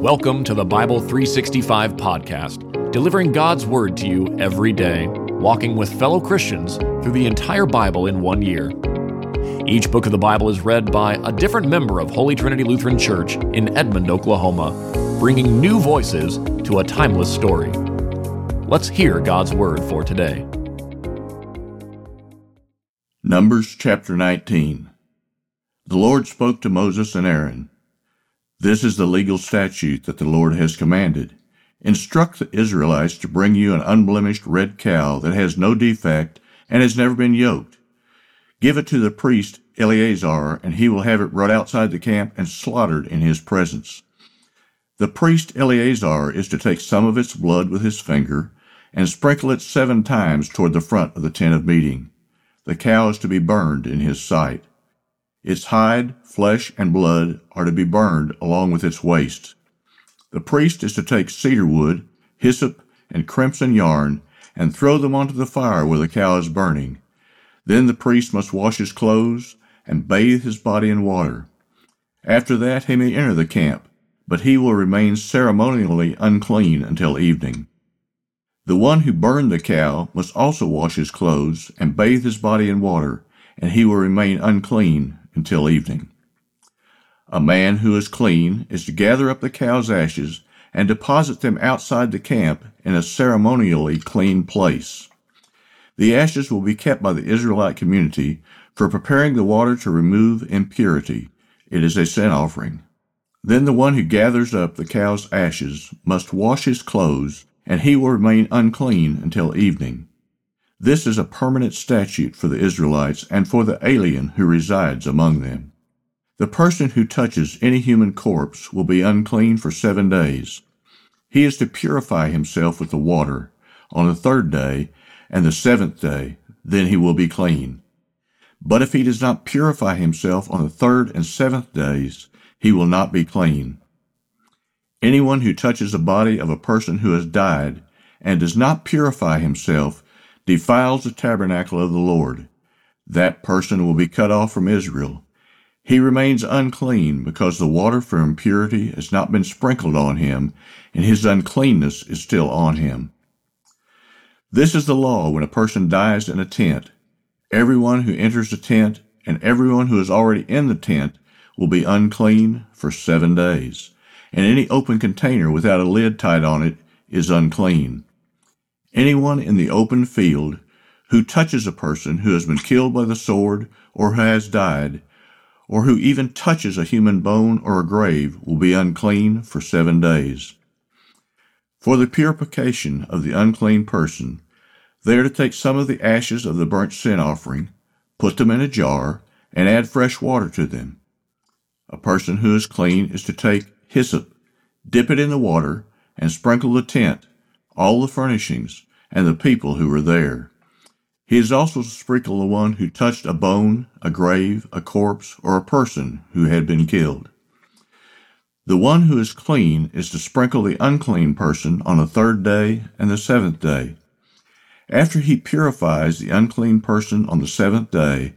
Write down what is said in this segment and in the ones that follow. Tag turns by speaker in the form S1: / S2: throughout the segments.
S1: Welcome to the Bible 365 podcast, delivering God's Word to you every day, walking with fellow Christians through the entire Bible in one year. Each book of the Bible is read by a different member of Holy Trinity Lutheran Church in Edmond, Oklahoma, bringing new voices to a timeless story. Let's hear God's Word for today.
S2: Numbers chapter 19. The Lord spoke to Moses and Aaron. This is the legal statute that the Lord has commanded. Instruct the Israelites to bring you an unblemished red cow that has no defect and has never been yoked. Give it to the priest Eleazar, and he will have it brought outside the camp and slaughtered in his presence. The priest Eleazar is to take some of its blood with his finger and sprinkle it seven times toward the front of the tent of meeting. The cow is to be burned in his sight. Its hide, flesh, and blood are to be burned along with its waste. The priest is to take cedar wood, hyssop, and crimson yarn and throw them onto the fire where the cow is burning. Then the priest must wash his clothes and bathe his body in water. After that he may enter the camp, but he will remain ceremonially unclean until evening. The one who burned the cow must also wash his clothes and bathe his body in water, and he will remain unclean until evening. A man who is clean is to gather up the cow's ashes and deposit them outside the camp in a ceremonially clean place. The ashes will be kept by the Israelite community for preparing the water to remove impurity. It is a sin offering. Then the one who gathers up the cow's ashes must wash his clothes, and he will remain unclean until evening. This is a permanent statute for the Israelites and for the alien who resides among them. The person who touches any human corpse will be unclean for seven days. He is to purify himself with the water on the third day and the seventh day, then he will be clean. But if he does not purify himself on the third and seventh days, he will not be clean. Anyone who touches the body of a person who has died and does not purify himself defiles the tabernacle of the Lord. That person will be cut off from Israel. He remains unclean because the water for impurity has not been sprinkled on him, and his uncleanness is still on him. This is the law when a person dies in a tent. Everyone who enters the tent and everyone who is already in the tent will be unclean for seven days, and any open container without a lid tied on it is unclean. Anyone in the open field who touches a person who has been killed by the sword or who has died, or who even touches a human bone or a grave, will be unclean for seven days. For the purification of the unclean person, they are to take some of the ashes of the burnt sin offering, put them in a jar, and add fresh water to them. A person who is clean is to take hyssop, dip it in the water, and sprinkle the tent all the furnishings, and the people who were there. He is also to sprinkle the one who touched a bone, a grave, a corpse, or a person who had been killed. The one who is clean is to sprinkle the unclean person on the third day and the seventh day. After he purifies the unclean person on the seventh day,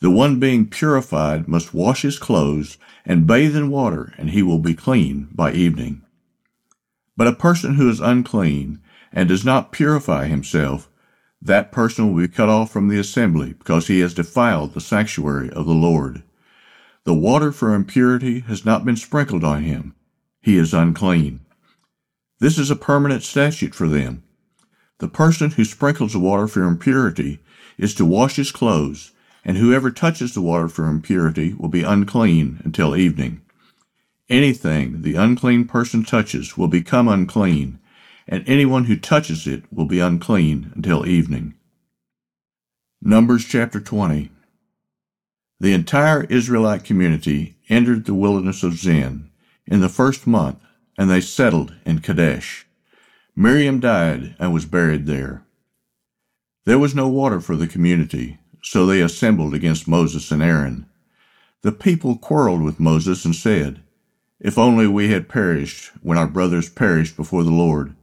S2: the one being purified must wash his clothes and bathe in water, and he will be clean by evening. But a person who is unclean and does not purify himself, that person will be cut off from the assembly because he has defiled the sanctuary of the Lord. The water for impurity has not been sprinkled on him. He is unclean. This is a permanent statute for them. The person who sprinkles the water for impurity is to wash his clothes, and whoever touches the water for impurity will be unclean until evening. Anything the unclean person touches will become unclean, and anyone who touches it will be unclean until evening. Numbers chapter 20. The entire Israelite community entered the wilderness of Zin in the first month, and they settled in Kadesh. Miriam died and was buried there. There was no water for the community, so they assembled against Moses and Aaron. The people quarreled with Moses and said, if only we had perished when our brothers perished before the Lord.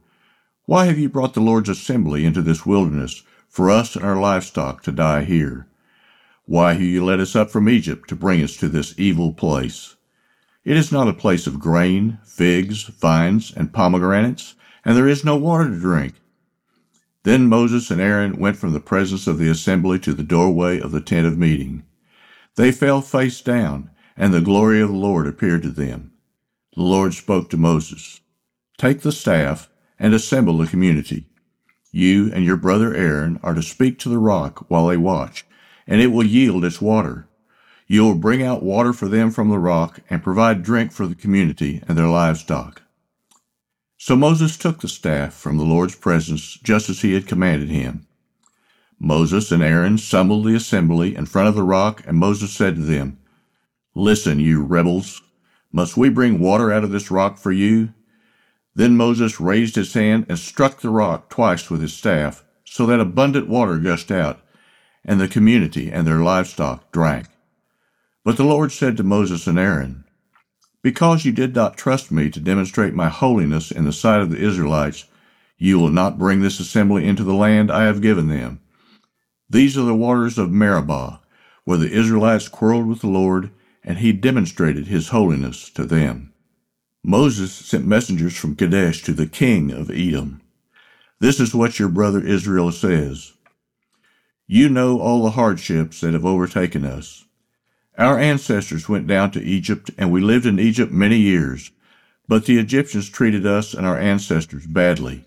S2: Why have you brought the Lord's assembly into this wilderness for us and our livestock to die here? Why have you led us up from Egypt to bring us to this evil place? It is not a place of grain, figs, vines, and pomegranates, and there is no water to drink. Then Moses and Aaron went from the presence of the assembly to the doorway of the tent of meeting. They fell face down, and the glory of the Lord appeared to them. The Lord spoke to Moses, Take the staff and assemble the community. You and your brother Aaron are to speak to the rock while they watch, and it will yield its water. You will bring out water for them from the rock and provide drink for the community and their livestock. So Moses took the staff from the Lord's presence just as he had commanded him. Moses and Aaron summoned the assembly in front of the rock, and Moses said to them, Listen, you rebels, must we bring water out of this rock for you? Then Moses raised his hand and struck the rock twice with his staff, so that abundant water gushed out, and the community and their livestock drank. But the Lord said to Moses and Aaron, because you did not trust me to demonstrate my holiness in the sight of the Israelites, you will not bring this assembly into the land I have given them. These are the waters of Meribah, where the Israelites quarreled with the Lord, and he demonstrated his holiness to them. Moses sent messengers from Kadesh to the king of Edom. This is what your brother Israel says. You know all the hardships that have overtaken us. Our ancestors went down to Egypt, and we lived in Egypt many years, but the Egyptians treated us and our ancestors badly.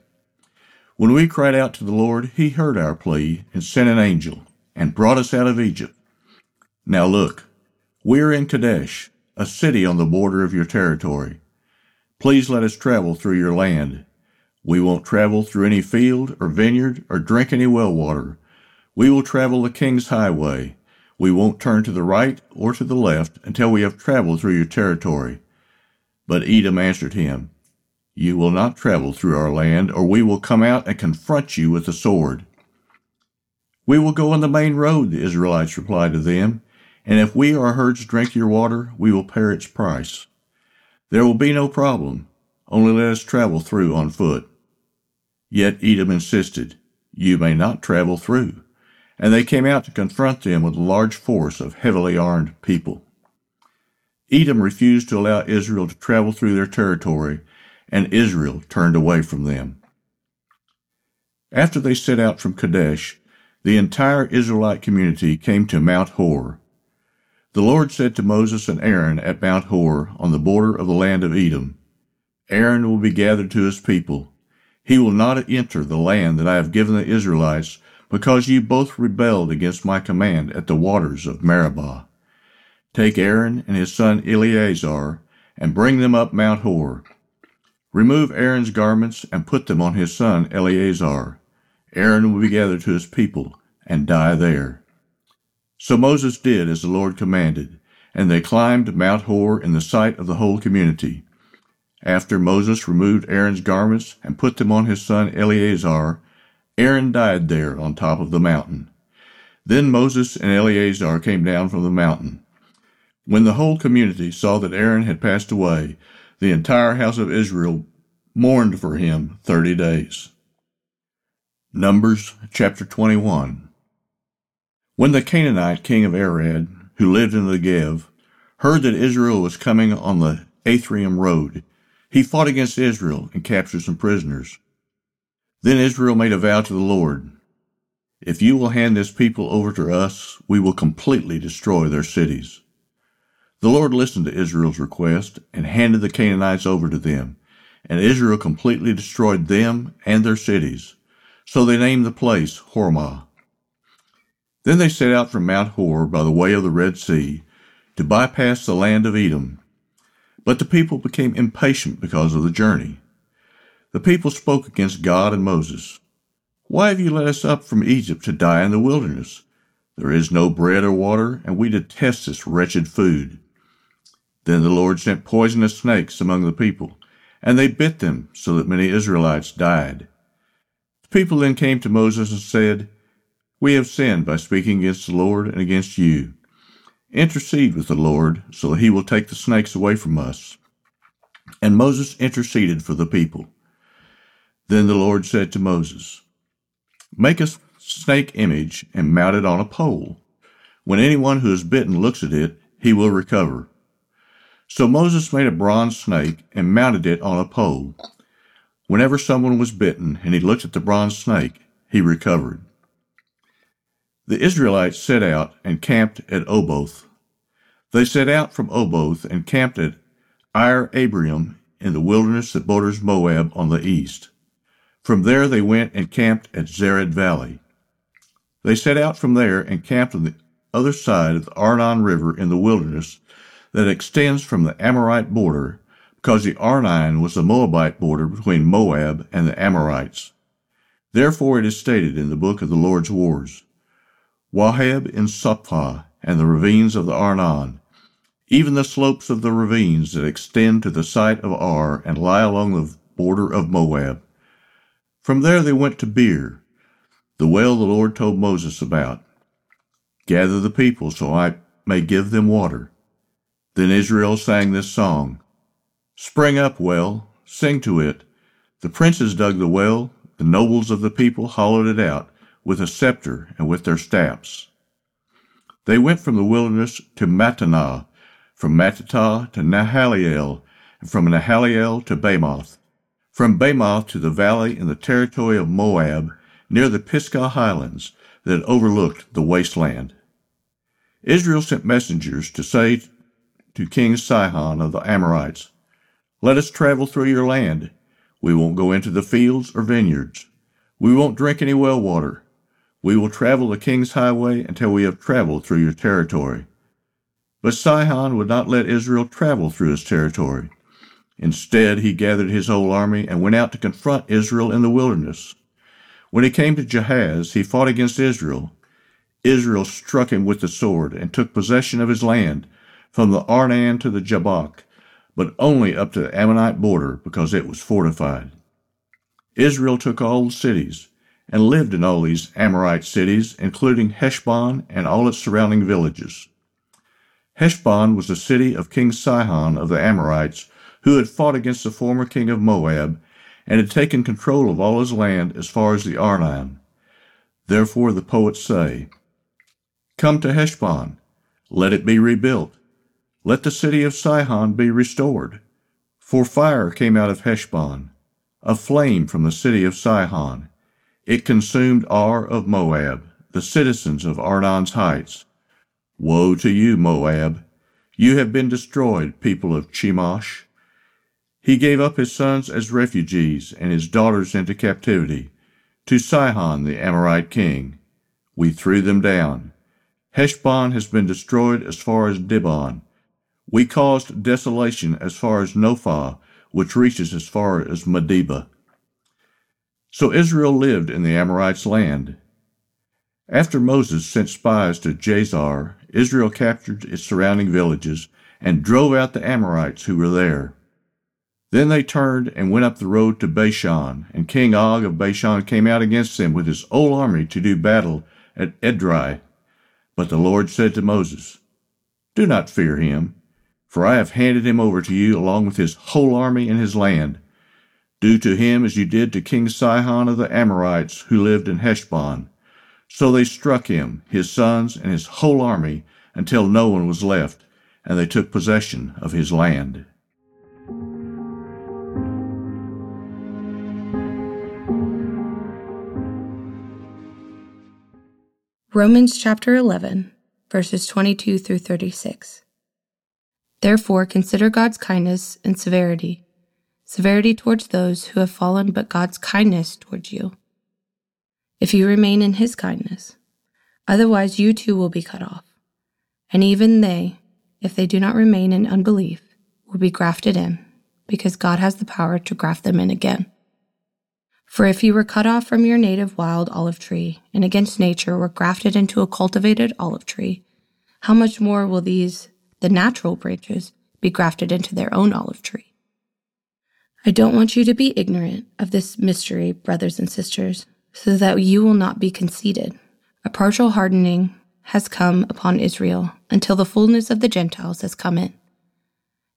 S2: When we cried out to the Lord, he heard our plea and sent an angel and brought us out of Egypt. Now look, we are in Kadesh, a city on the border of your territory. Please let us travel through your land. We won't travel through any field or vineyard or drink any well water. We will travel the king's highway we won't turn to the right or to the left until we have traveled through your territory. But Edom answered him, You will not travel through our land, or we will come out and confront you with the sword. We will go on the main road, the Israelites replied to them, and if we our herds drink your water, we will pay its price. There will be no problem, only let us travel through on foot. Yet Edom insisted, You may not travel through and they came out to confront them with a large force of heavily armed people. Edom refused to allow Israel to travel through their territory, and Israel turned away from them. After they set out from Kadesh, the entire Israelite community came to Mount Hor. The Lord said to Moses and Aaron at Mount Hor on the border of the land of Edom, Aaron will be gathered to his people. He will not enter the land that I have given the Israelites because ye both rebelled against my command at the waters of Meribah. Take Aaron and his son Eleazar, and bring them up Mount Hor. Remove Aaron's garments and put them on his son Eleazar. Aaron will be gathered to his people and die there. So Moses did as the Lord commanded, and they climbed Mount Hor in the sight of the whole community. After Moses removed Aaron's garments and put them on his son Eleazar, Aaron died there on top of the mountain. Then Moses and Eleazar came down from the mountain. When the whole community saw that Aaron had passed away, the entire house of Israel mourned for him thirty days. Numbers chapter 21 When the Canaanite king of Arad, who lived in the Negev, heard that Israel was coming on the Atharim road, he fought against Israel and captured some prisoners. Then Israel made a vow to the Lord If you will hand this people over to us, we will completely destroy their cities. The Lord listened to Israel's request and handed the Canaanites over to them, and Israel completely destroyed them and their cities. So they named the place Hormah. Then they set out from Mount Hor by the way of the Red Sea to bypass the land of Edom. But the people became impatient because of the journey. The people spoke against God and Moses. Why have you led us up from Egypt to die in the wilderness? There is no bread or water, and we detest this wretched food. Then the Lord sent poisonous snakes among the people, and they bit them so that many Israelites died. The people then came to Moses and said, We have sinned by speaking against the Lord and against you. Intercede with the Lord so that he will take the snakes away from us. And Moses interceded for the people. Then the Lord said to Moses, Make a snake image and mount it on a pole. When anyone who is bitten looks at it, he will recover. So Moses made a bronze snake and mounted it on a pole. Whenever someone was bitten and he looked at the bronze snake, he recovered. The Israelites set out and camped at Oboth. They set out from Oboth and camped at Ir Abarim in the wilderness that borders Moab on the east. From there they went and camped at Zered Valley. They set out from there and camped on the other side of the Arnon River in the wilderness that extends from the Amorite border, because the Arnon was the Moabite border between Moab and the Amorites. Therefore it is stated in the book of the Lord's wars, Waheb in Suphah and the ravines of the Arnon, even the slopes of the ravines that extend to the site of Ar and lie along the border of Moab. From there they went to Beer, the well the Lord told Moses about. Gather the people so I may give them water. Then Israel sang this song Spring up, well, sing to it. The princes dug the well, the nobles of the people hollowed it out with a scepter and with their staffs. They went from the wilderness to Mattanah, from Mattanah to Nahaliel, and from Nahaliel to Bamoth, from Bamoth to the valley in the territory of Moab, near the Pisgah highlands that overlooked the wasteland. Israel sent messengers to say to King Sihon of the Amorites, Let us travel through your land. We won't go into the fields or vineyards. We won't drink any well water. We will travel the king's highway until we have traveled through your territory. But Sihon would not let Israel travel through his territory. Instead, he gathered his whole army and went out to confront Israel in the wilderness. When he came to Jahaz, he fought against Israel. Israel struck him with the sword and took possession of his land from the Arnon to the Jabbok, but only up to the Ammonite border because it was fortified. Israel took all the cities and lived in all these Amorite cities, including Heshbon and all its surrounding villages. Heshbon was the city of King Sihon of the Amorites, who had fought against the former king of Moab and had taken control of all his land as far as the Arnon. Therefore the poets say, Come to Heshbon, let it be rebuilt, let the city of Sihon be restored. For fire came out of Heshbon, a flame from the city of Sihon. It consumed Ar of Moab, the citizens of Arnon's heights. Woe to you, Moab! You have been destroyed, people of Chemosh. He gave up his sons as refugees and his daughters into captivity to Sihon the Amorite king. We threw them down. Heshbon has been destroyed as far as Dibon. We caused desolation as far as Nophah, which reaches as far as Medeba. So Israel lived in the Amorites' land. After Moses sent spies to Jazer, Israel captured its surrounding villages and drove out the Amorites who were there. Then they turned and went up the road to Bashan, and King Og of Bashan came out against them with his whole army to do battle at Edrei. But the Lord said to Moses, Do not fear him for I have handed him over to you along with his whole army and his land. Do to him as you did to King Sihon of the Amorites who lived in Heshbon. So they struck him, his sons, and his whole army until no one was left, and they took possession of his land.
S3: Romans chapter 11, verses 22 through 36. Therefore, consider God's kindness and severity severity towards those who have fallen, but God's kindness towards you. If you remain in his kindness, otherwise you too will be cut off. And even they, if they do not remain in unbelief, will be grafted in, because God has the power to graft them in again. For if you were cut off from your native wild olive tree, and against nature were grafted into a cultivated olive tree, how much more will these the natural branches be grafted into their own olive tree. I don't want you to be ignorant of this mystery, brothers and sisters, so that you will not be conceited. A partial hardening has come upon Israel until the fullness of the Gentiles has come in.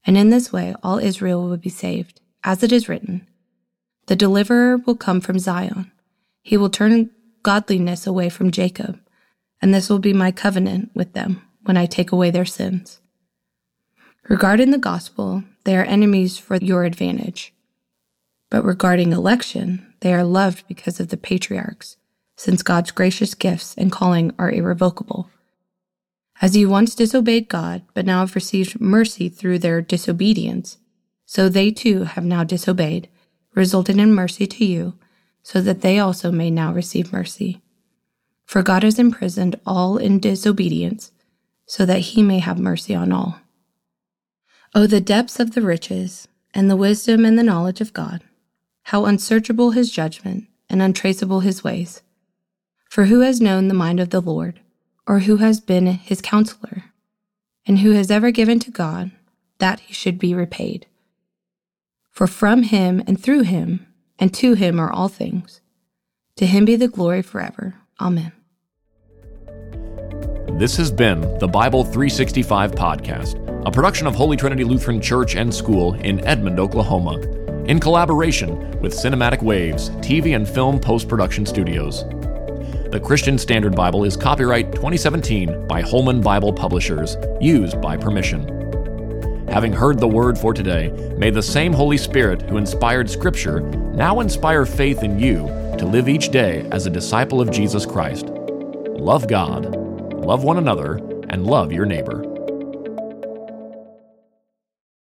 S3: And in this way, all Israel will be saved. As it is written, the deliverer will come from Zion. He will turn godliness away from Jacob, and this will be my covenant with them when I take away their sins. Regarding the gospel, they are enemies for your advantage. But regarding election, they are loved because of the patriarchs, since God's gracious gifts and calling are irrevocable. As you once disobeyed God, but now have received mercy through their disobedience, so they too have now disobeyed, resulting in mercy to you, so that they also may now receive mercy. For God has imprisoned all in disobedience, so that he may have mercy on all. Oh, the depths of the riches, and the wisdom and the knowledge of God! How unsearchable his judgment, and untraceable his ways! For who has known the mind of the Lord? or who has been his counselor, and who has ever given to God that he should be repaid. For from him and through him and to him are all things. To him be the glory forever. Amen.
S1: This has been the Bible 365 podcast, a production of Holy Trinity Lutheran Church and School in Edmond, Oklahoma, in collaboration with Cinematic Waves TV and Film Post Production Studios. The Christian Standard Bible is copyright 2017 by Holman Bible Publishers, used by permission. Having heard the word for today, may the same Holy Spirit who inspired Scripture now inspire faith in you to live each day as a disciple of Jesus Christ. Love God, love one another, and love your neighbor.